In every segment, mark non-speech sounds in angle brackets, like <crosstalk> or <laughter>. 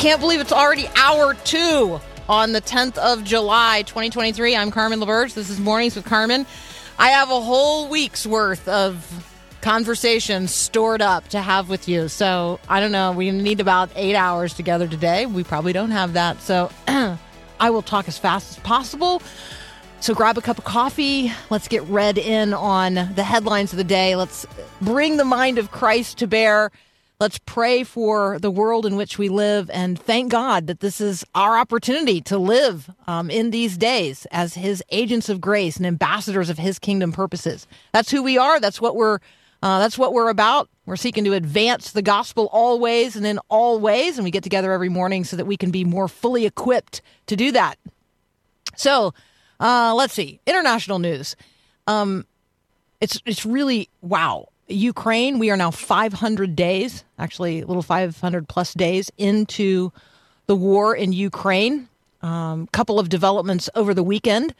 Can't believe it's already hour two on the 10th of July, 2023. I'm Carmen LaBerge. This is Mornings with Carmen. I have a whole week's worth of conversations stored up to have with you. So I don't know. We need about eight hours together today. We probably don't have that. So <clears throat> I will talk as fast as possible. So grab a cup of coffee. Let's get read in on the headlines of the day. Let's bring the mind of Christ to bear. Let's pray for the world in which we live and thank God that this is our opportunity to live um, in these days as His agents of grace and ambassadors of His kingdom purposes. That's who we are. That's what we're. Uh, that's what we're about. We're seeking to advance the gospel always and in all ways, and we get together every morning so that we can be more fully equipped to do that. So, uh, let's see. International news. Um, it's it's really wow. Ukraine. We are now 500 days, actually a little 500 plus days into the war in Ukraine. A um, couple of developments over the weekend.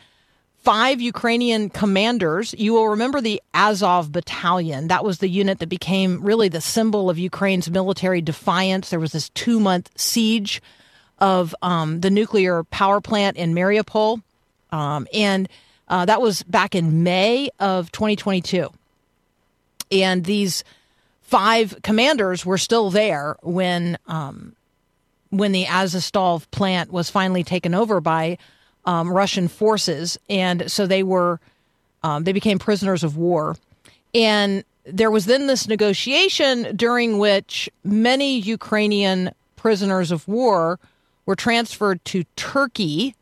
Five Ukrainian commanders. You will remember the Azov Battalion. That was the unit that became really the symbol of Ukraine's military defiance. There was this two month siege of um, the nuclear power plant in Mariupol. Um, and uh, that was back in May of 2022. And these five commanders were still there when um, when the Azovstal plant was finally taken over by um, Russian forces, and so they were um, they became prisoners of war. And there was then this negotiation during which many Ukrainian prisoners of war were transferred to Turkey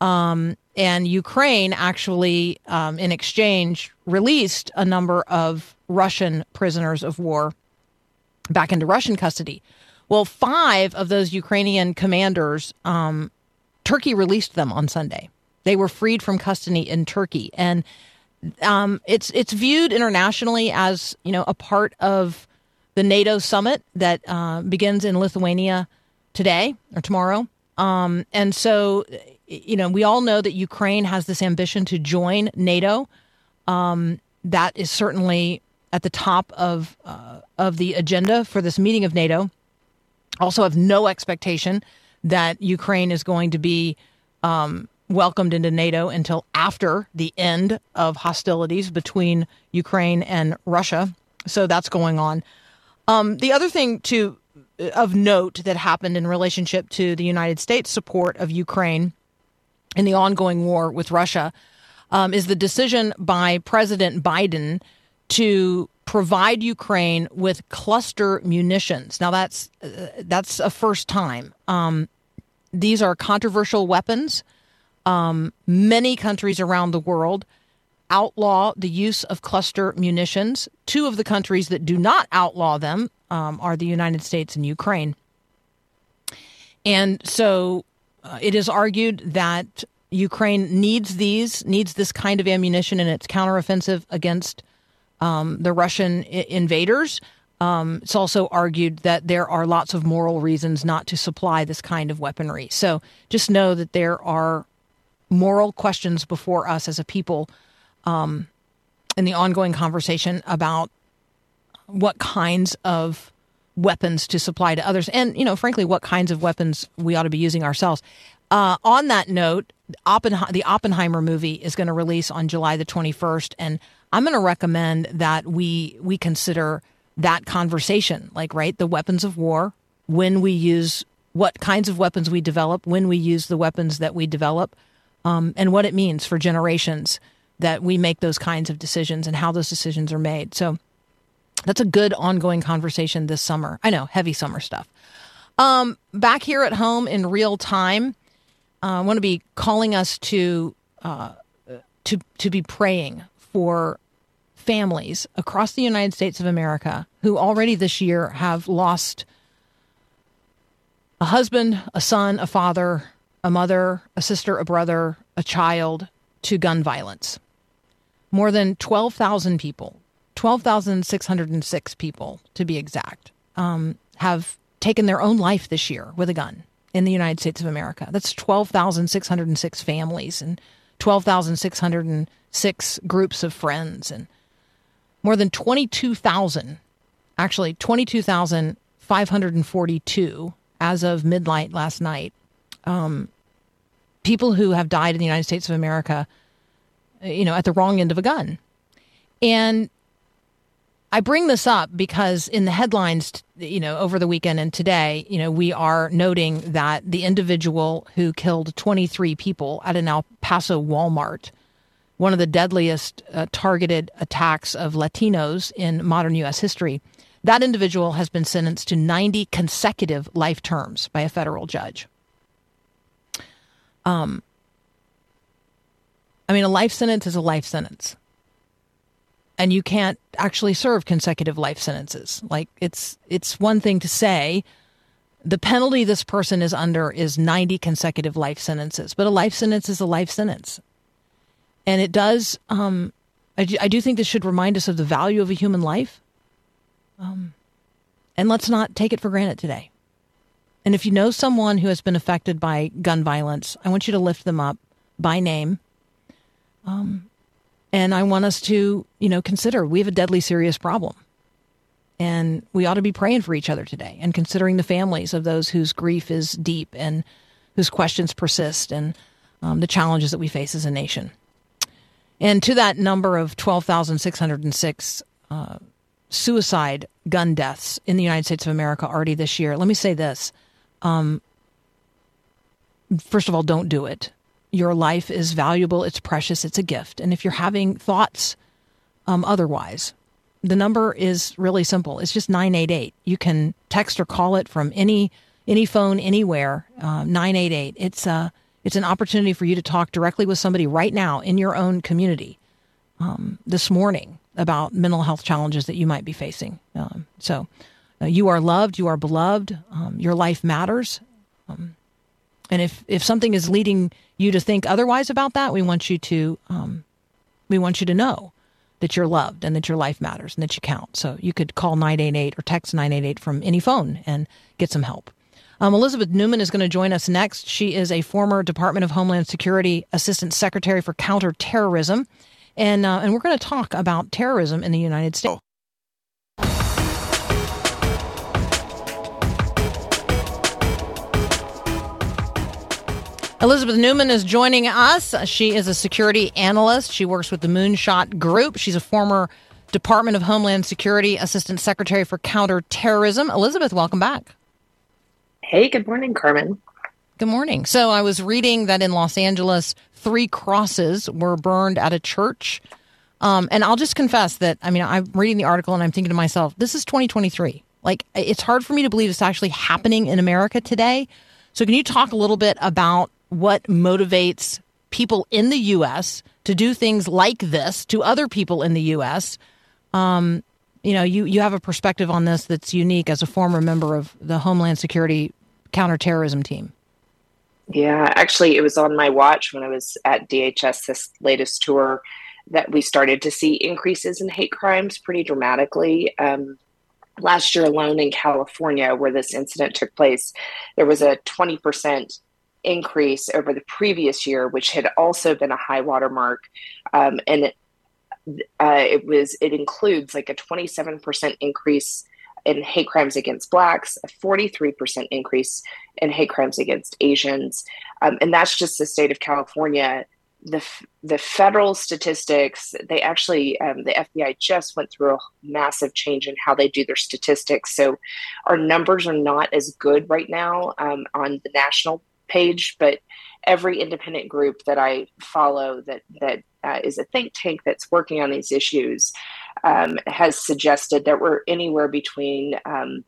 um, and Ukraine actually, um, in exchange, released a number of Russian prisoners of war back into Russian custody. Well, five of those Ukrainian commanders, um, Turkey released them on Sunday. They were freed from custody in Turkey, and um, it's it's viewed internationally as you know a part of the NATO summit that uh, begins in Lithuania today or tomorrow. Um, and so you know, we all know that Ukraine has this ambition to join NATO. Um, that is certainly at the top of uh, of the agenda for this meeting of NATO. Also, have no expectation that Ukraine is going to be um, welcomed into NATO until after the end of hostilities between Ukraine and Russia. So that's going on. Um, the other thing to of note that happened in relationship to the United States support of Ukraine in the ongoing war with Russia um, is the decision by President Biden to provide Ukraine with cluster munitions. Now that's uh, that's a first time. Um, these are controversial weapons. Um, many countries around the world outlaw the use of cluster munitions. Two of the countries that do not outlaw them um, are the United States and Ukraine. And so it is argued that Ukraine needs these, needs this kind of ammunition in its counteroffensive against um, the Russian I- invaders. Um, it's also argued that there are lots of moral reasons not to supply this kind of weaponry. So just know that there are moral questions before us as a people um, in the ongoing conversation about what kinds of weapons to supply to others, and you know, frankly, what kinds of weapons we ought to be using ourselves. Uh, on that note, the Oppenheimer movie is going to release on July the 21st, and I'm going to recommend that we we consider that conversation, like right, the weapons of war, when we use what kinds of weapons we develop, when we use the weapons that we develop, um, and what it means for generations that we make those kinds of decisions and how those decisions are made. So that's a good ongoing conversation this summer. I know, heavy summer stuff. Um, back here at home in real time, uh, I want to be calling us to uh, to to be praying for families across the United States of America who already this year have lost a husband, a son, a father, a mother, a sister, a brother, a child to gun violence. More than 12,000 people, 12,606 people to be exact, um, have taken their own life this year with a gun in the United States of America. That's 12,606 families and 12,606 groups of friends and more than 22,000, actually 22,542 as of midnight last night, um, people who have died in the United States of America, you know, at the wrong end of a gun. And I bring this up because in the headlines, you know, over the weekend and today, you know, we are noting that the individual who killed 23 people at an El Paso Walmart, one of the deadliest uh, targeted attacks of Latinos in modern U.S. history, that individual has been sentenced to 90 consecutive life terms by a federal judge. Um, I mean, a life sentence is a life sentence and you can't actually serve consecutive life sentences. Like it's it's one thing to say the penalty this person is under is 90 consecutive life sentences, but a life sentence is a life sentence. And it does um, I, I do think this should remind us of the value of a human life. Um, and let's not take it for granted today. And if you know someone who has been affected by gun violence, I want you to lift them up by name. Um, and I want us to, you know, consider we have a deadly serious problem. And we ought to be praying for each other today and considering the families of those whose grief is deep and whose questions persist and um, the challenges that we face as a nation. And to that number of 12,606 uh, suicide gun deaths in the United States of America already this year, let me say this. Um, first of all, don't do it your life is valuable, it's precious, it's a gift. And if you're having thoughts um, otherwise, the number is really simple. It's just 988. You can text or call it from any any phone anywhere. Uh, 988. It's a it's an opportunity for you to talk directly with somebody right now in your own community um, this morning about mental health challenges that you might be facing. Um, so uh, you are loved, you are beloved, um, your life matters. Um, and if if something is leading you to think otherwise about that, we want you to um, we want you to know that you're loved and that your life matters and that you count. So you could call 988 or text 988 from any phone and get some help. Um, Elizabeth Neumann is going to join us next. She is a former Department of Homeland Security Assistant Secretary for Counterterrorism. And, uh, and we're going to talk about terrorism in the United States. Elizabeth Neumann is joining us. She is a security analyst. She works with the Moonshot Group. She's a former Department of Homeland Security Assistant Secretary for Counterterrorism. Elizabeth, welcome back. Hey, good morning, Carmen. Good morning. So I was reading that in Los Angeles, three crosses were burned at a church. Um, and I'll just confess that, I mean, I'm reading the article and I'm thinking to myself, this is 2023. Like, it's hard for me to believe it's actually happening in America today. So, can you talk a little bit about what motivates people in the U.S. to do things like this to other people in the U.S. Um, you know, you, you have a perspective on this that's unique as a former member of the Homeland Security counterterrorism team. Yeah, actually, it was on my watch when I was at DHS this latest tour that we started to see increases in hate crimes pretty dramatically. Um, last year alone in California, where this incident took place, there was a 20% increase over the previous year, which had also been a high watermark. Um, and it, uh, it was it includes like a 27% increase in hate crimes against blacks, a 43% increase in hate crimes against Asians, um, and that's just the state of California. The the federal statistics they actually um, the FBI just went through a massive change in how they do their statistics. So our numbers are not as good right now um, on the national page, but every independent group that I follow that that uh, is a think tank that's working on these issues um, has suggested that we're anywhere between um,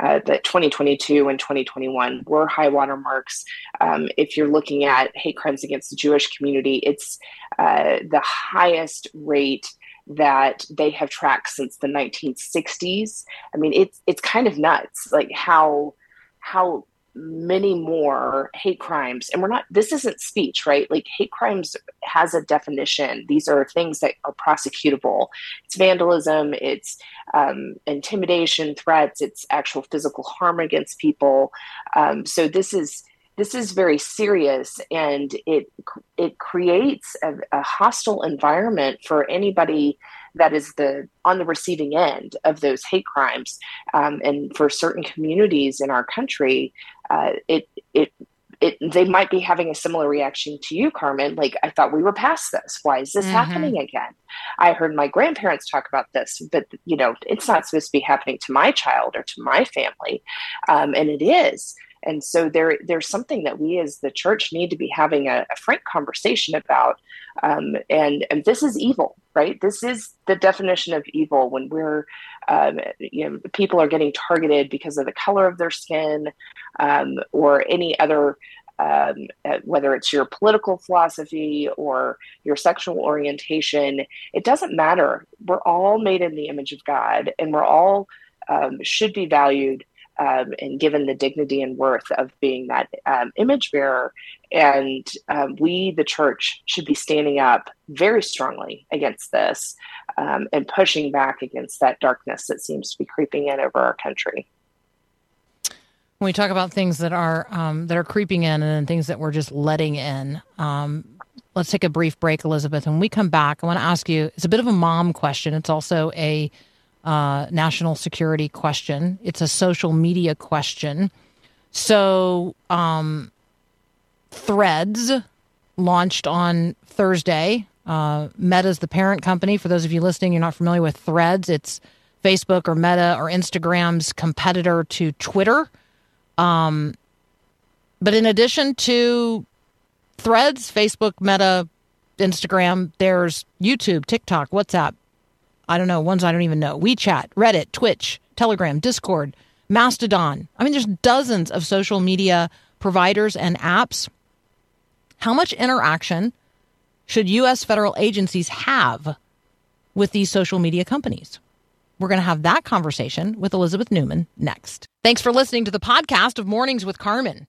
uh, that 2022 and 2021 were high water marks. Um, if you're looking at hate crimes against the Jewish community, it's uh, the highest rate that they have tracked since the 1960s. I mean, it's it's kind of nuts, like how how many more hate crimes. And we're not this isn't speech right? Like hate crimes has a definition. These are things that are prosecutable. It's vandalism it's um, intimidation threats it's actual physical harm against people. Um, so this is this is very serious and it it creates a, a hostile environment for anybody that is the on the receiving end of those hate crimes. Um, and for certain communities in our country, uh, it it it, they might be having a similar reaction to you, Carmen. Like, I thought we were past this. Why is this mm-hmm. happening again? I heard my grandparents talk about this, but you know, it's not supposed to be happening to my child or to my family, um, and it is. And so there, there's something that we as the church need to be having a, a frank conversation about. Um, and, and this is evil, right? This is the definition of evil when we're, um, you know, people are getting targeted because of the color of their skin um, or any other um, uh, whether it's your political philosophy or your sexual orientation, it doesn't matter. We're all made in the image of God, and we're all um, should be valued um, and given the dignity and worth of being that um, image bearer. And um, we, the church, should be standing up very strongly against this um, and pushing back against that darkness that seems to be creeping in over our country. When we talk about things that are um, that are creeping in and things that we're just letting in, um, let's take a brief break, Elizabeth. When we come back, I want to ask you. It's a bit of a mom question. It's also a uh, national security question. It's a social media question. So, um, Threads launched on Thursday. Uh, Meta's the parent company. For those of you listening, you're not familiar with Threads. It's Facebook or Meta or Instagram's competitor to Twitter. Um, but in addition to Threads, Facebook, Meta, Instagram, there's YouTube, TikTok, WhatsApp, I don't know, ones I don't even know WeChat, Reddit, Twitch, Telegram, Discord, Mastodon. I mean, there's dozens of social media providers and apps. How much interaction should U.S. federal agencies have with these social media companies? We're going to have that conversation with Elizabeth Neumann next. Thanks for listening to the podcast of Mornings with Carmen.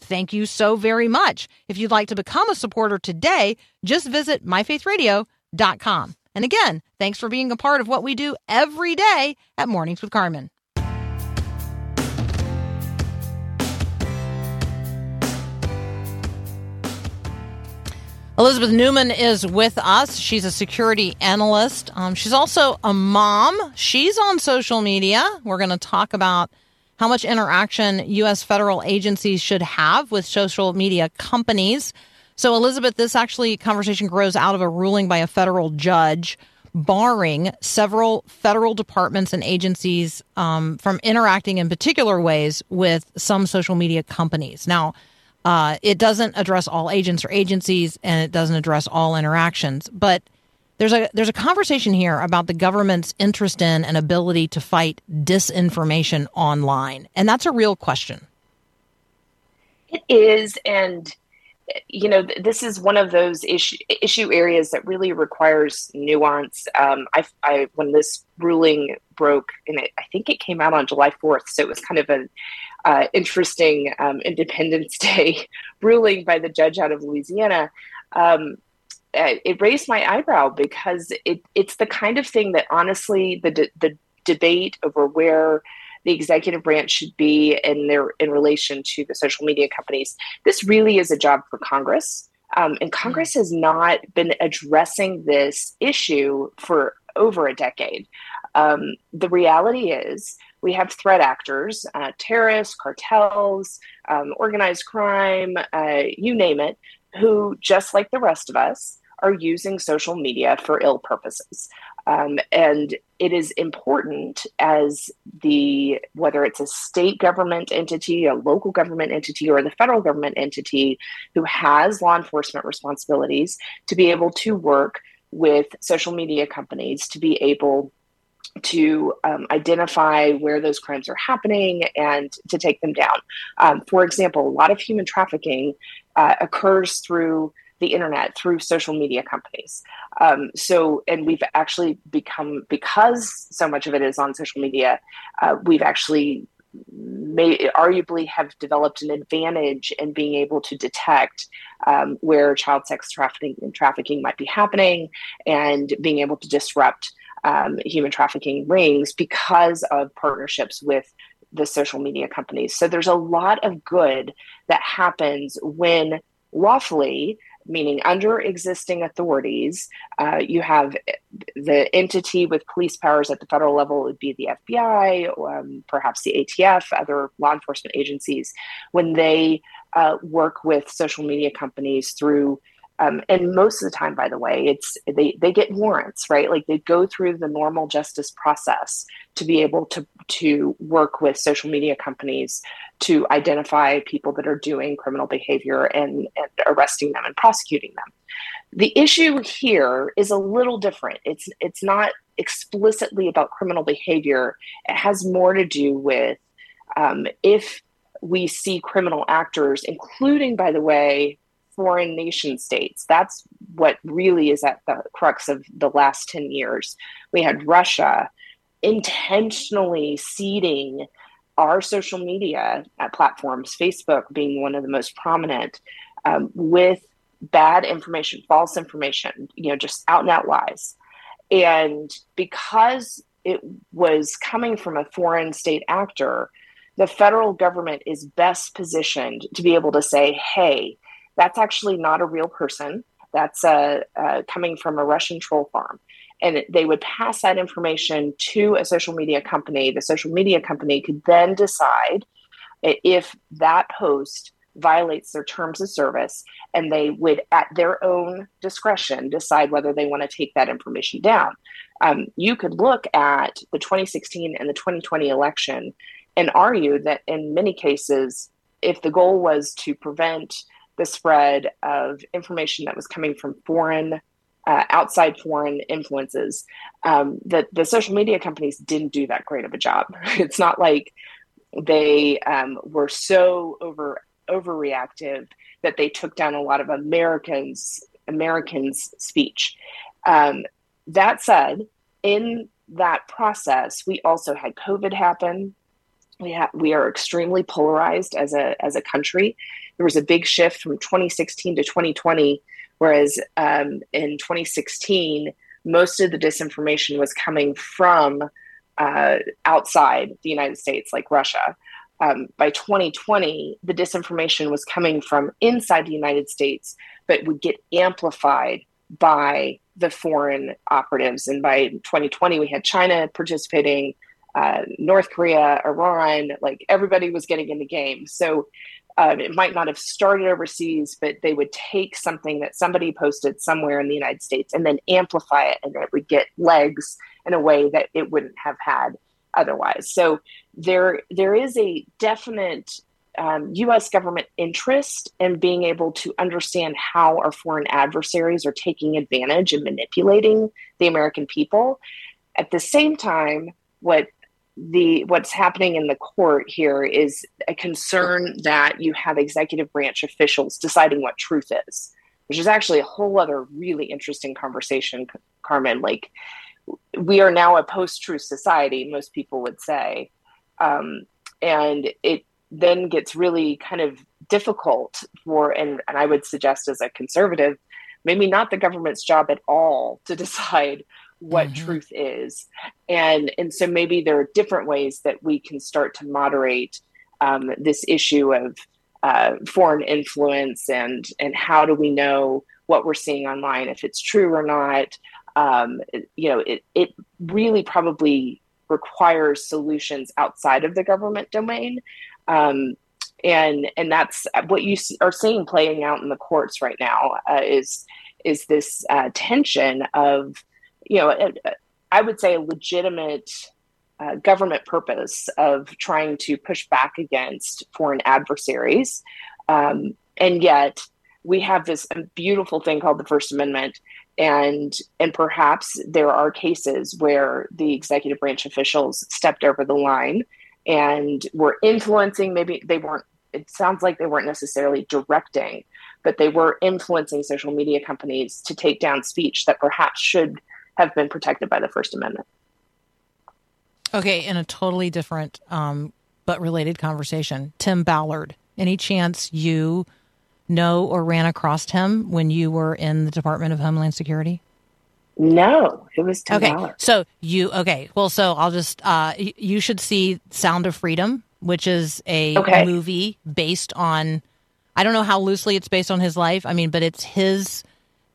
Thank you so very much. If you'd like to become a supporter today, just visit myfaithradio.com. And again, thanks for being a part of what we do every day at Mornings with Carmen. Elizabeth Neumann is with us. She's a security analyst. Um, she's also a mom. She's on social media. We're going to talk about how much interaction U.S. federal agencies should have with social media companies. So, Elizabeth, this actually conversation grows out of a ruling by a federal judge barring several federal departments and agencies um, from interacting in particular ways with some social media companies. Now, uh, it doesn't address all agents or agencies, and it doesn't address all interactions, but there's a there's a conversation here about the government's interest in and ability to fight disinformation online, and that's a real question. It is, and you know, this is one of those issue issue areas that really requires nuance. Um, I, I when this ruling broke, and it, I think it came out on July fourth, so it was kind of an uh, interesting um, Independence <laughs> Day ruling by the judge out of Louisiana. Um, it raised my eyebrow because it it's the kind of thing that honestly the de- the debate over where the executive branch should be in their in relation to the social media companies this really is a job for congress. Um, and congress has not been addressing this issue for over a decade. Um, the reality is we have threat actors, uh, terrorists, cartels, um, organized crime, uh, you name it, who, just like the rest of us, are using social media for ill purposes. Um, and it is important as the whether it's a state government entity, a local government entity, or the federal government entity who has law enforcement responsibilities to be able to work with social media companies to be able to um, identify where those crimes are happening and to take them down. Um, for example, a lot of human trafficking uh, occurs through the internet, through social media companies. Um, so, and we've actually become, because so much of it is on social media, uh, we've actually may arguably have developed an advantage in being able to detect um, where child sex trafficking and trafficking might be happening and being able to disrupt um, human trafficking rings because of partnerships with the social media companies. So there's a lot of good that happens when lawfully meaning under existing authorities, uh, you have the entity with police powers at the federal level would be the FBI, um, perhaps the ATF, other law enforcement agencies, when they uh, work with social media companies through um, and most of the time, by the way, it's they they get warrants, right? Like they go through the normal justice process to be able to to work with social media companies to identify people that are doing criminal behavior and, and arresting them and prosecuting them. The issue here is a little different. It's it's not explicitly about criminal behavior. It has more to do with um, if we see criminal actors, including, by the way, foreign nation states. That's what really is at the crux of the last 10 years. We had Russia intentionally seeding our social media platforms, Facebook being one of the most prominent, um, with bad information, false information, you know, just out and out lies. And because it was coming from a foreign state actor, the federal government is best positioned to be able to say, hey, that's actually not a real person. That's uh, uh, coming from a Russian troll farm. And they would pass that information to a social media company. The social media company could then decide if that post violates their terms of service, and they would, at their own discretion, decide whether they want to take that information down. Um, you could look at the 2016 and the 2020 election and argue that in many cases, if the goal was to prevent the spread of information that was coming from foreign, uh, outside foreign influences. Um, that the social media companies didn't do that great of a job. <laughs> It's not like they um, were so over overreactive that they took down a lot of Americans Americans speech. Um, that said, in that process, we also had COVID happen. We have we are extremely polarized as a as a country there was a big shift from 2016 to 2020, whereas um, in 2016, most of the disinformation was coming from uh, outside the United States, like Russia. Um, by 2020, the disinformation was coming from inside the United States, but would get amplified by the foreign operatives. And by 2020, we had China participating, uh, North Korea, Iran, like everybody was getting in the game. So um, it might not have started overseas, but they would take something that somebody posted somewhere in the United States and then amplify it, and it would get legs in a way that it wouldn't have had otherwise. So there, there is a definite um, U.S. government interest in being able to understand how our foreign adversaries are taking advantage and manipulating the American people. At the same time, what the what's happening in the court here is a concern that you have executive branch officials deciding what truth is, which is actually a whole other really interesting conversation, Carmen. Like we are now a post-truth society, most people would say, um, and it then gets really kind of difficult for and, and I would suggest as a conservative, maybe not the government's job at all to <laughs> decide what mm-hmm. truth is and and so maybe there are different ways that we can start to moderate um, this issue of uh, foreign influence and and how do we know what we're seeing online if it's true or not um, you know it, it really probably requires solutions outside of the government domain. Um, and and that's what you are seeing playing out in the courts right now uh, is is this uh, tension of you know I would say a legitimate uh, government purpose of trying to push back against foreign adversaries, um, and yet we have this beautiful thing called the First Amendment, and and perhaps there are cases where the executive branch officials stepped over the line and were influencing. Maybe they weren't. It sounds like they weren't necessarily directing, but they were influencing social media companies to take down speech that perhaps should have been protected by the First Amendment. Okay, in a totally different um, but related conversation, Tim Ballard. Any chance you know or ran across him when you were in the Department of Homeland Security? No, it was Tim okay. Ballard. So you okay? Well, so I'll just uh, you should see Sound of Freedom, which is a okay. movie based on. I don't know how loosely it's based on his life. I mean, but it's his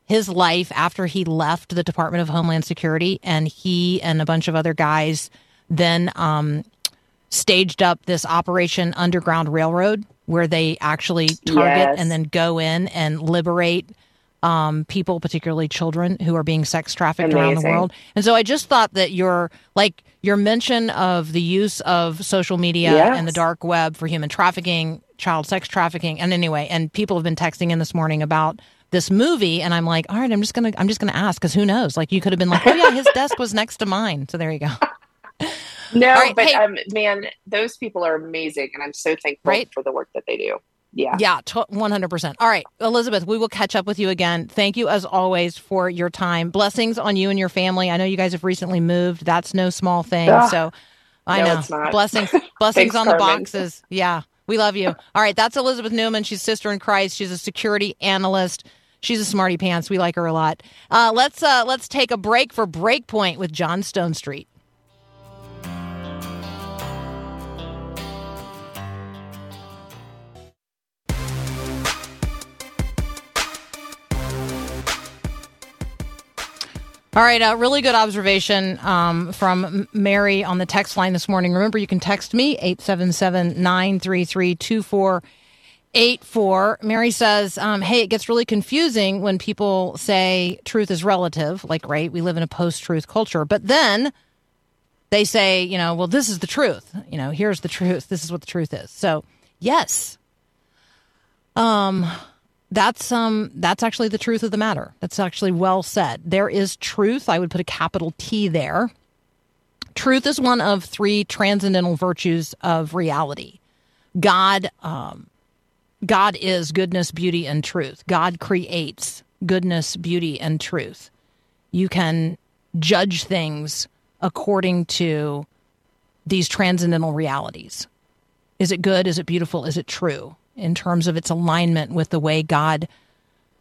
his life after he left the Department of Homeland Security, and he and a bunch of other guys then um, staged up this Operation Underground Railroad, where they actually target Yes. and then go in and liberate um, people, particularly children, who are being sex trafficked around the world. And so I just thought that your like your mention of the use of social media Yes. and the dark web for human trafficking, child sex trafficking, and anyway, and people have been texting in this morning about this movie, and I'm like, all right, I'm just gonna I'm just gonna ask because who knows? Like you could have been like, oh yeah, his desk was next to mine, so there you go. <laughs> No, right, but hey- um, man, those people are amazing, and I'm so thankful Right? for the work that they do. Yeah. Yeah, one hundred percent. All right, Elizabeth, we will catch up with you again. Thank you as always for your time. Blessings on you and your family. I know you guys have recently moved. That's no small thing. Ah, so I no, know it's not. blessings, <laughs> blessings Thanks, on the Carmen. boxes. Yeah, we love you. All right, that's Elizabeth Neumann. She's sister in Christ. She's a security analyst. She's a smarty pants. We like her a lot. Uh, let's uh, let's take a break for Breakpoint with John Stonestreet. All right, a really good observation um, from Mary on the text line this morning. Remember, you can text me, 877 933 2484. Mary says, um, Hey, it gets really confusing when people say truth is relative. Like, right, we live in a post truth culture. But then they say, you know, well, this is the truth. You know, here's the truth. This is what the truth is. So, yes. Um, that's um that's actually the truth of the matter. That's actually well said. There is truth. I would put a capital T there. Truth is one of three transcendental virtues of reality. God um God is goodness, beauty and truth. God creates goodness, beauty and truth. You can judge things according to these transcendental realities. Is it good? Is it beautiful? Is it true? In terms of its alignment with the way God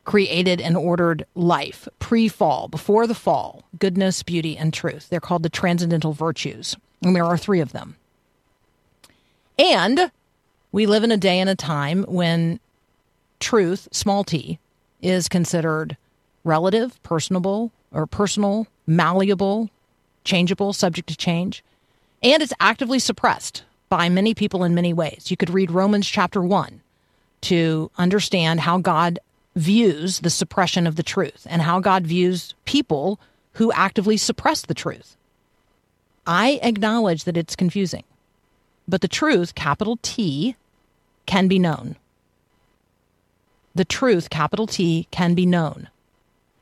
created and ordered life pre fall, before the fall, goodness, beauty, and truth. They're called the transcendental virtues, and there are three of them. And we live in a day and a time when truth, small t, is considered relative, personable, or personal, malleable, changeable, subject to change, and it's actively suppressed by many people in many ways. You could read Romans chapter 1 to understand how God views the suppression of the truth and how God views people who actively suppress the truth. I acknowledge that it's confusing, but the truth, capital T, can be known. The truth, capital T, can be known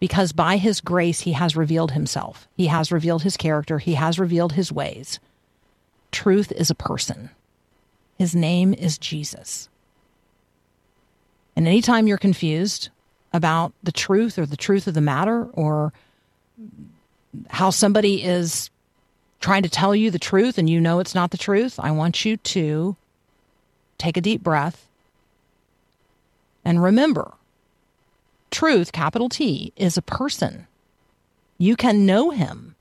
because by his grace he has revealed himself. He has revealed his character. He has revealed his ways. Truth is a person. His name is Jesus. And anytime you're confused about the truth or the truth of the matter or how somebody is trying to tell you the truth and you know it's not the truth, I want you to take a deep breath and remember truth, capital T, is a person. You can know him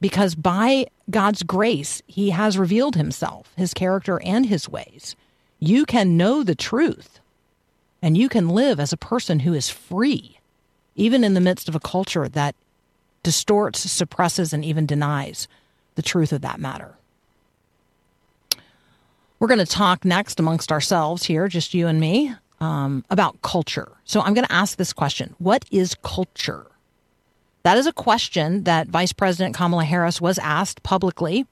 because by God's grace, he has revealed himself, his character, and his ways. You can know the truth and you can live as a person who is free, even in the midst of a culture that distorts, suppresses, and even denies the truth of that matter. We're going to talk next amongst ourselves here, just you and me, um, about culture. So I'm going to ask this question What is culture? That is a question that Vice President Kamala Harris was asked publicly.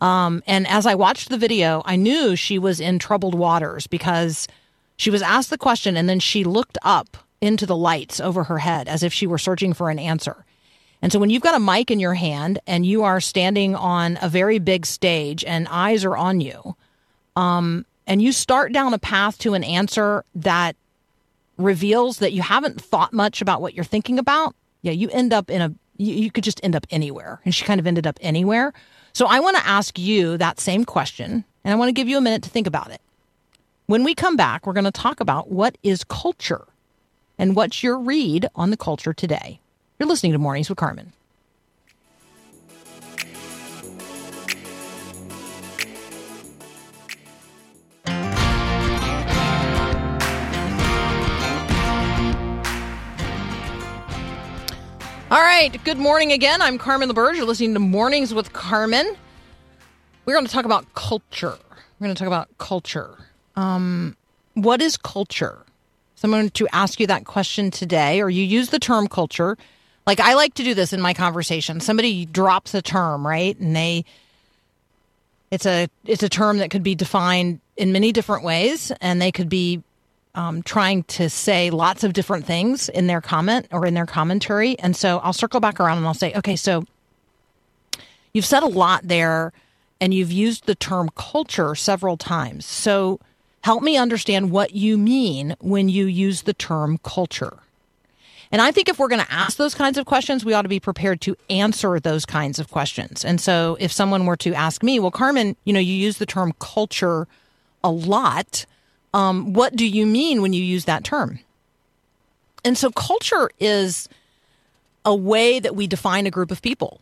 Um, and as I watched the video, I knew she was in troubled waters because she was asked the question and then she looked up into the lights over her head as if she were searching for an answer. And so when you've got a mic in your hand and you are standing on a very big stage and eyes are on you, um, and you start down a path to an answer that reveals that you haven't thought much about what you're thinking about, yeah, you end up in a, you, you could just end up anywhere. And she kind of ended up anywhere. So I want to ask you that same question, and I want to give you a minute to think about it. When we come back, we're going to talk about what is culture and what's your read on the culture today. You're listening to Mornings with Carmen. All right. Good morning again. I'm Carmen LaBerge. You're listening to Mornings with Carmen. We're going to talk about culture. We're going to talk about culture. Um, what is culture? So I'm going to ask you that question today, or you use the term culture. Like I like to do this in my conversation. Somebody drops a term, right? And they it's a it's a term that could be defined in many different ways, and they could be um, trying to say lots of different things in their comment or in their commentary. And so I'll circle back around and I'll say, okay, so you've said a lot there and you've used the term culture several times. So help me understand what you mean when you use the term culture. And I think if we're going to ask those kinds of questions, we ought to be prepared to answer those kinds of questions. And so if someone were to ask me, well, Carmen, you know, you use the term culture a lot. Um, what do you mean when you use that term? And so culture is a way that we define a group of people.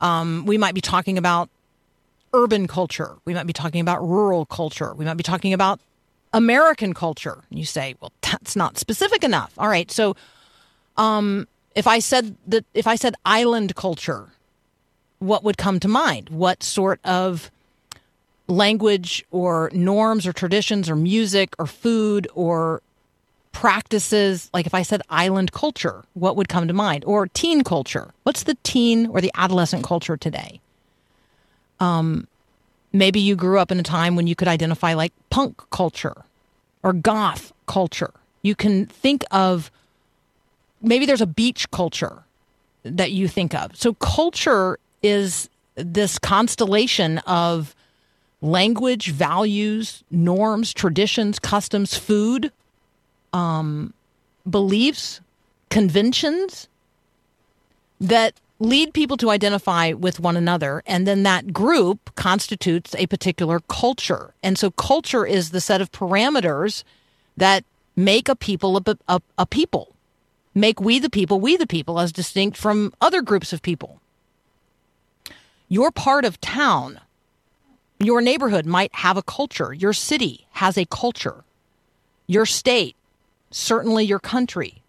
Um, we might be talking about urban culture. We might be talking about rural culture. We might be talking about American culture. You say, well, that's not specific enough. All right. So, um, if I said that, if I said island culture, what would come to mind? What sort of language or norms or traditions or music or food or practices. Like if i said island culture what would come to mind? Or teen culture. What's the teen or the adolescent culture today? Um maybe you grew up in a time when you could identify like punk culture or goth culture. You can think of maybe there's a beach culture that you think of. So culture is this constellation of language, values, norms, traditions, customs, food, um, beliefs, conventions that lead people to identify with one another. And then that group constitutes a particular culture. And so culture is the set of parameters that make a people a, a, a people, make we the people, we the people, as distinct from other groups of people. Your part of town your neighborhood might have a culture. Your city has a culture. Your state, certainly your country.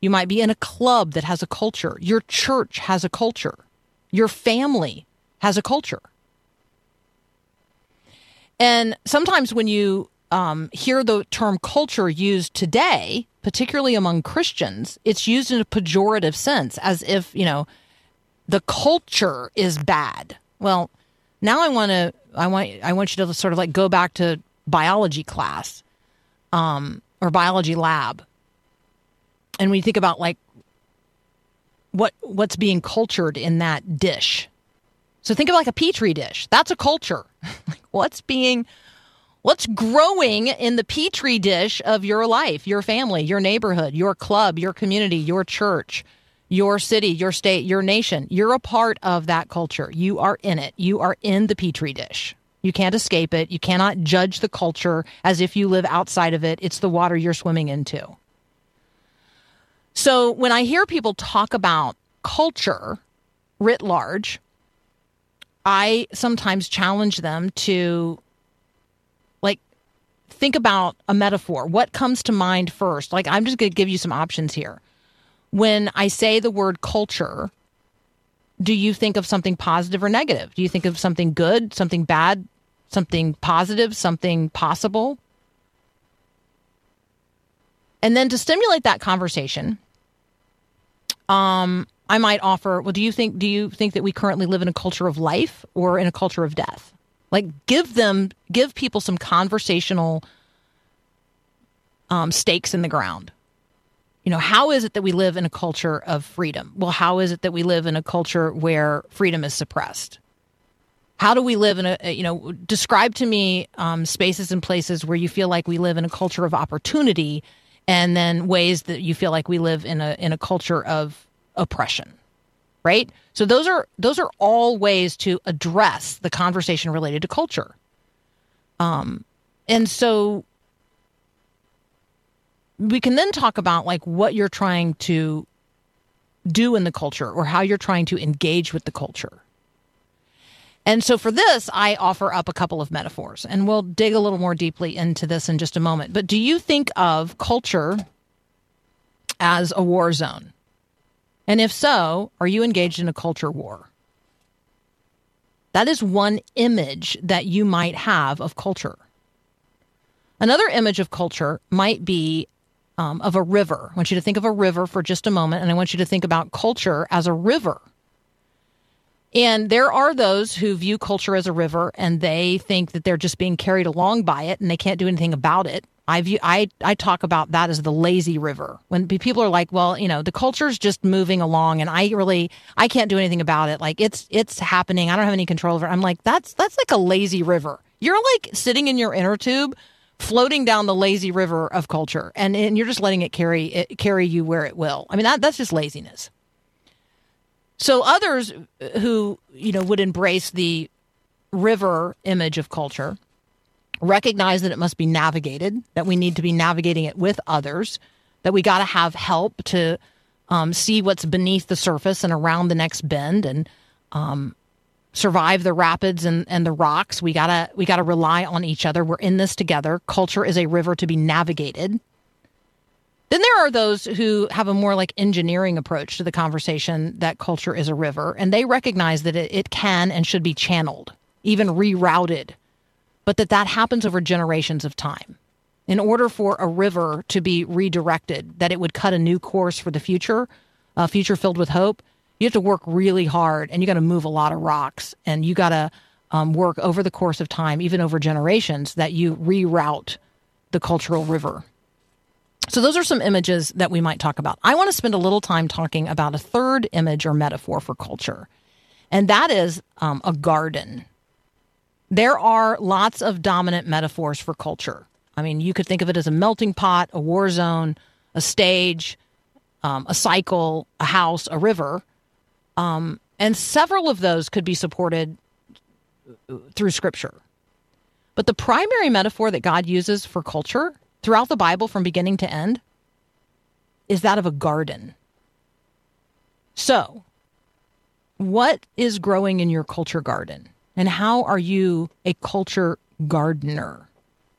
You might be in a club that has a culture. Your church has a culture. Your family has a culture. And sometimes when you um, hear the term culture used today, particularly among Christians, it's used in a pejorative sense, as if, you know, the culture is bad. Well, now I want to I want I want you to sort of like go back to biology class um, or biology lab. And you think about like what what's being cultured in that dish. So think of like a petri dish. That's a culture. <laughs> what's being what's growing in the petri dish of your life, your family, your neighborhood, your club, your community, your church your city, your state, your nation. You're a part of that culture. You are in it. You are in the petri dish. You can't escape it. You cannot judge the culture as if you live outside of it. It's the water you're swimming into. So when I hear people talk about culture writ large, I sometimes challenge them to like think about a metaphor. What comes to mind first? Like I'm just going to give you some options here when I say the word culture, do you think of something positive or negative? Do you think of something good, something bad, something positive, something possible? And then to stimulate that conversation, um, I might offer, well, do you think do you think that we currently live in a culture of life or in a culture of death? Like give them give people some conversational um, stakes in the ground. You know, how is it that we live in a culture of freedom? Well, how is it that we live in a culture where freedom is suppressed? How do we live in a, you know, describe to me um, spaces and places where you feel like we live in a culture of opportunity and then ways that you feel like we live in a in a culture of oppression right so those are those are all ways to address the conversation related to culture um and so we can then talk about like what you're trying to do in the culture or how you're trying to engage with the culture and so for this, I offer up a couple of metaphors, and we'll dig a little more deeply into this in just a moment. But do you think of culture as a war zone? And if so, are you engaged in a culture war? That is one image that you might have of culture. Another image of culture might be um, of a river. I want you to think of a river for just a moment, and I want you to think about culture as a river. And there are those who view culture as a river and they think that they're just being carried along by it and they can't do anything about it. I view I I talk about that as the lazy river. When people are like, well, you know, the culture's just moving along and I really I can't do anything about it. Like it's it's happening. I don't have any control over it. I'm like, that's that's like a lazy river. You're like sitting in your inner tube floating down the lazy river of culture and, and you're just letting it carry it carry you where it will. I mean that that's just laziness. So others who, you know, would embrace the river image of culture recognize that it must be navigated, that we need to be navigating it with others, that we got to have help to um, see what's beneath the surface and around the next bend and um, survive the rapids and, and the rocks. We gotta we gotta rely on each other. We're in this together. Culture is a river to be navigated. Then there are those who have a more like engineering approach to the conversation that culture is a river, and they recognize that it, it can and should be channeled, even rerouted, but that that happens over generations of time. In order for a river to be redirected, that it would cut a new course for the future, a future filled with hope, you have to work really hard and you got to move a lot of rocks and you got to um, work over the course of time, even over generations, that you reroute the cultural river. So, those are some images that we might talk about. I want to spend a little time talking about a third image or metaphor for culture, and that is um, a garden. There are lots of dominant metaphors for culture. I mean, you could think of it as a melting pot, a war zone, a stage, um, a cycle, a house, a river. Um, and several of those could be supported through scripture. But the primary metaphor that God uses for culture throughout the Bible from beginning to end is that of a garden. So, what is growing in your culture garden? And how are you a culture gardener?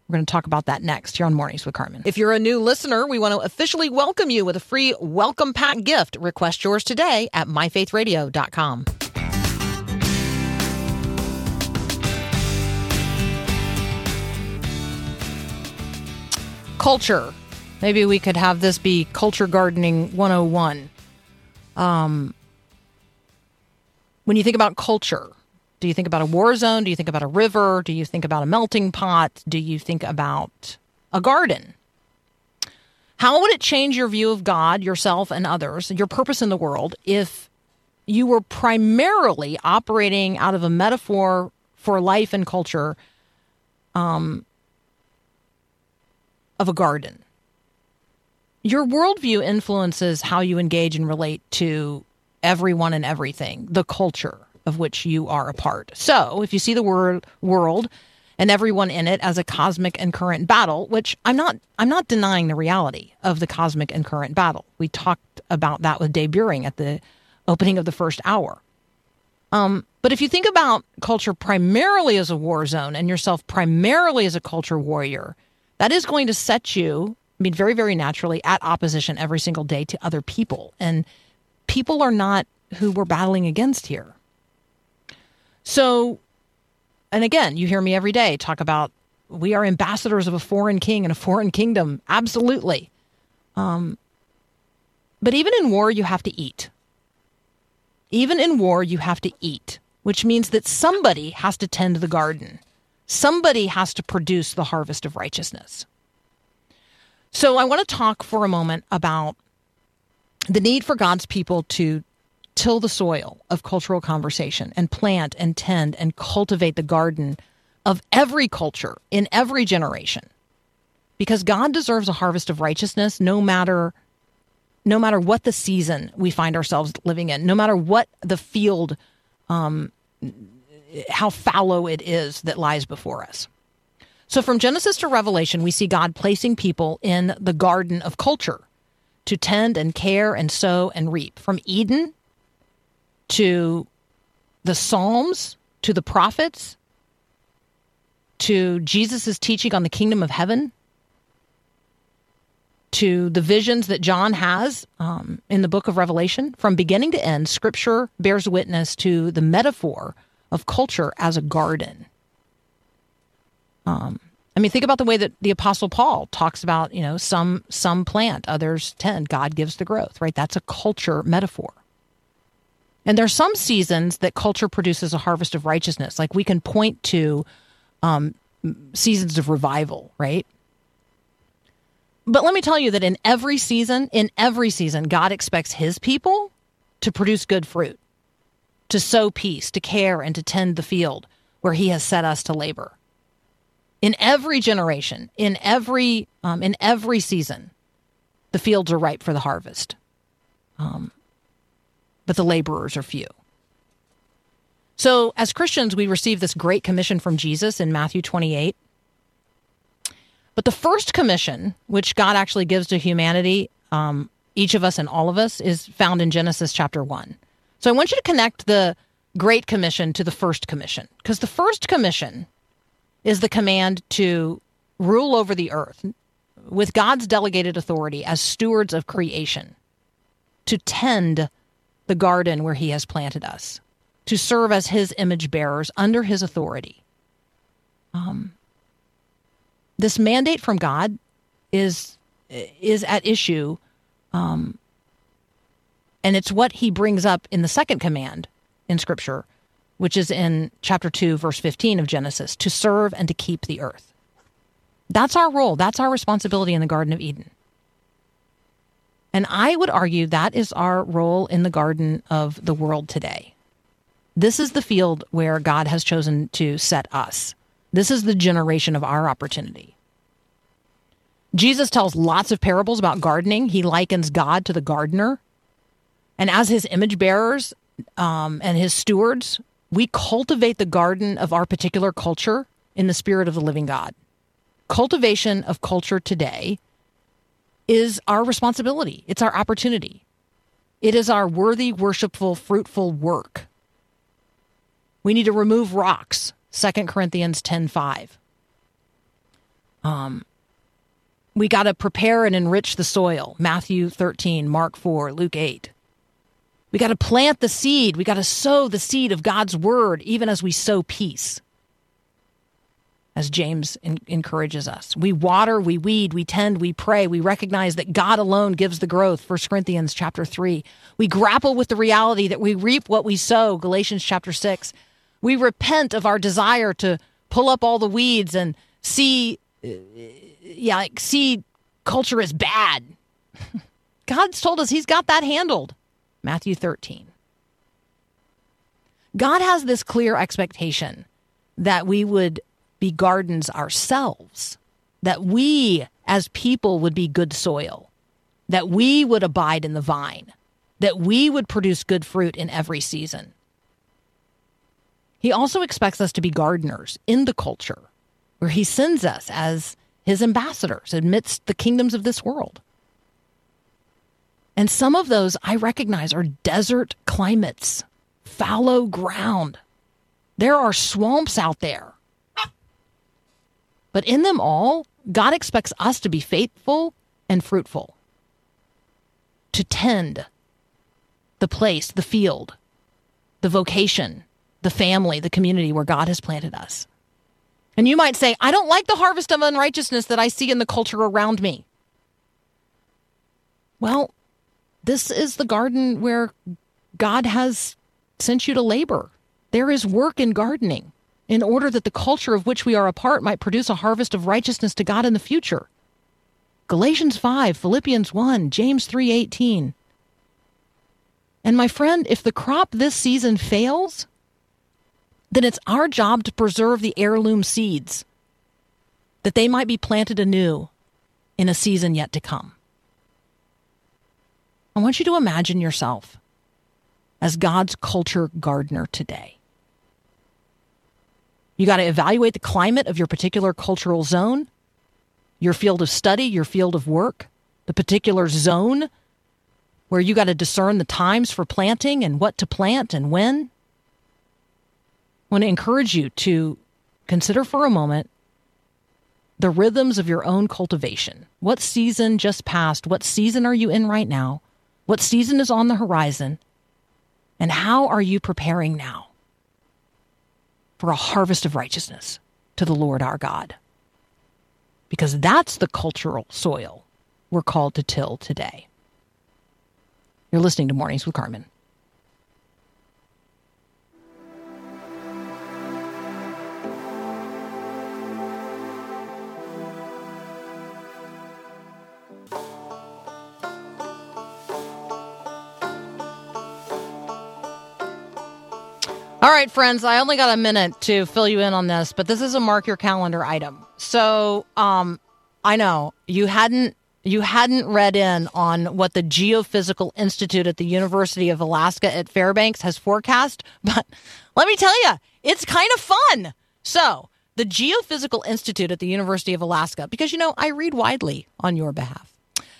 We're going to talk about that next here on Mornings with Carmen. If you're a new listener, we want to officially welcome you with a free welcome pack gift. Request yours today at myfaithradio.com. culture. Maybe we could have this be culture gardening 101. Um, when you think about culture, do you think about a war zone? Do you think about a river? Do you think about a melting pot? Do you think about a garden? How would it change your view of God, yourself, and others, your purpose in the world, if you were primarily operating out of a metaphor for life and culture um, of a garden. Your worldview influences how you engage and relate to everyone and everything, the culture of which you are a part. So, if you see the word world and everyone in it as a cosmic and current battle, which I'm not I'm not denying the reality of the cosmic and current battle. We talked about that with Dave Buehring at the opening of the first hour. Um, but if you think about culture primarily as a war zone and yourself primarily as a culture warrior, that is going to set you, I mean, very, very naturally at opposition every single day to other people. And people are not who we're battling against here. So, and again, you hear me every day talk about we are ambassadors of a foreign king and a foreign kingdom. Absolutely. Um, but even in war, you have to eat. Even in war, you have to eat, which means that somebody has to tend the garden. Somebody has to produce the harvest of righteousness. So I want to talk for a moment about the need for God's people to till the soil of cultural conversation and plant and tend and cultivate the garden of every culture in every generation. Because God deserves a harvest of righteousness no matter no matter what the season we find ourselves living in, no matter what the field um, how fallow it is that lies before us. So from Genesis to Revelation, we see God placing people in the garden of culture to tend and care and sow and reap. From Eden to the Psalms to the prophets to Jesus' teaching on the kingdom of heaven to the visions that John has um, in the book of Revelation. From beginning to end, scripture bears witness to the metaphor of culture as a garden. Um, I mean, think about the way that the Apostle Paul talks about, you know, some some plant, others tend. God gives the growth, right? That's a culture metaphor. And there are some seasons that culture produces a harvest of righteousness. Like we can point to um, seasons of revival, right? But let me tell you that in every season, in every season, God expects his people to produce good fruit, to sow peace, to care, and to tend the field where he has set us to labor. In every generation, in every um, in every season, the fields are ripe for the harvest, um, but the laborers are few. So, as Christians, we receive this great commission from Jesus in Matthew 28 but the first commission, which God actually gives to humanity, um, each of us and all of us, is found in Genesis chapter 1. So I want you to connect the Great Commission to the First Commission, because the First Commission is the command to rule over the earth with God's delegated authority as stewards of creation, to tend the garden where He has planted us, to serve as His image bearers under His authority. Um, this mandate from God is is at issue, um, and it's what he brings up in the second command in Scripture, which is in chapter two, verse fifteen of Genesis, to serve and to keep the earth. That's our role. That's our responsibility in the Garden of Eden. And I would argue that is our role in the garden of the world today. This is the field where God has chosen to set us. This is the generation of our opportunity. Jesus tells lots of parables about gardening. He likens God to the gardener. And as his image bearers um, and his stewards, we cultivate the garden of our particular culture in the spirit of the living God. Cultivation of culture today is our responsibility, it's our opportunity. It is our worthy, worshipful, fruitful work. We need to remove rocks 2 Corinthians 10:5. Um we got to prepare and enrich the soil. Matthew 13, Mark 4, Luke 8. We got to plant the seed. We got to sow the seed of God's word even as we sow peace. As James in- encourages us. We water, we weed, we tend, we pray. We recognize that God alone gives the growth. 1 Corinthians chapter 3. We grapple with the reality that we reap what we sow. Galatians chapter 6 we repent of our desire to pull up all the weeds and see uh, yeah like see culture is bad <laughs> god's told us he's got that handled matthew 13 god has this clear expectation that we would be gardens ourselves that we as people would be good soil that we would abide in the vine that we would produce good fruit in every season he also expects us to be gardeners in the culture, where he sends us as his ambassadors amidst the kingdoms of this world. And some of those I recognize are desert climates, fallow ground. There are swamps out there. But in them all, God expects us to be faithful and fruitful, to tend the place, the field, the vocation, the family, the community where God has planted us. And you might say, I don't like the harvest of unrighteousness that I see in the culture around me. Well, this is the garden where God has sent you to labor. There is work in gardening in order that the culture of which we are a part might produce a harvest of righteousness to God in the future. Galatians 5, Philippians 1, James 3:18. And my friend, if the crop this season fails, then it's our job to preserve the heirloom seeds that they might be planted anew in a season yet to come. I want you to imagine yourself as God's culture gardener today. You got to evaluate the climate of your particular cultural zone, your field of study, your field of work, the particular zone where you got to discern the times for planting and what to plant and when. I want to encourage you to consider for a moment the rhythms of your own cultivation. What season just passed? What season are you in right now? What season is on the horizon? And how are you preparing now for a harvest of righteousness to the Lord our God? Because that's the cultural soil we're called to till today. You're listening to Mornings with Carmen. All right, friends, I only got a minute to fill you in on this, but this is a mark your calendar item. So, um, I know you hadn't you hadn't read in on what the Geophysical Institute at the University of Alaska at Fairbanks has forecast, <laughs> but let me tell you, it's kind of fun. So, the Geophysical Institute at the University of Alaska, because you know, I read widely on your behalf,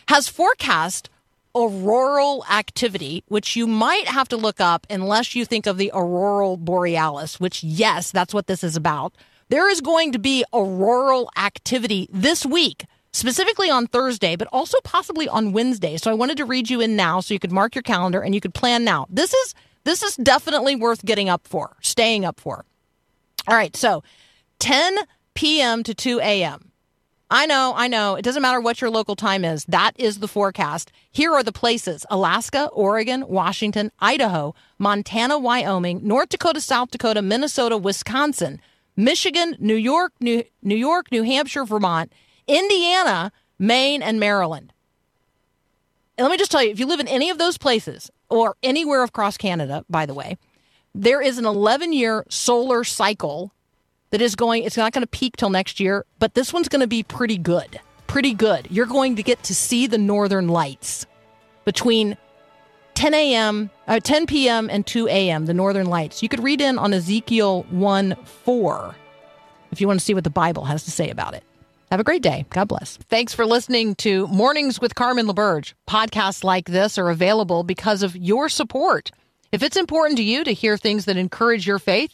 has forecast auroral activity, which you might have to look up unless you think of the auroral borealis, which, yes, that's what this is about. There is going to be auroral activity this week, specifically on Thursday, but also possibly on Wednesday. So I wanted to read you in now so you could mark your calendar and you could plan now. This is this is definitely worth getting up for, staying up for. All right, so 10 p.m. to 2 a.m. I know, I know. It doesn't matter what your local time is. That is the forecast. Here are the places Alaska, Oregon, Washington, Idaho, Montana, Wyoming, North Dakota, South Dakota, Minnesota, Wisconsin, Michigan, New York, New, New York, New Hampshire, Vermont, Indiana, Maine, and Maryland. And let me just tell you if you live in any of those places or anywhere across Canada, by the way, there is an 11 year solar cycle that is going, it's not going to peak till next year, but this one's going to be pretty good. Pretty good. You're going to get to see the northern lights between 10 a.m., uh, 10 p.m. and 2 a.m., the northern lights. You could read in on Ezekiel 1 4 if you want to see what the Bible has to say about it. Have a great day. God bless. Thanks for listening to Mornings with Carmen LaBerge. Podcasts like this are available because of your support. If it's important to you to hear things that encourage your faith,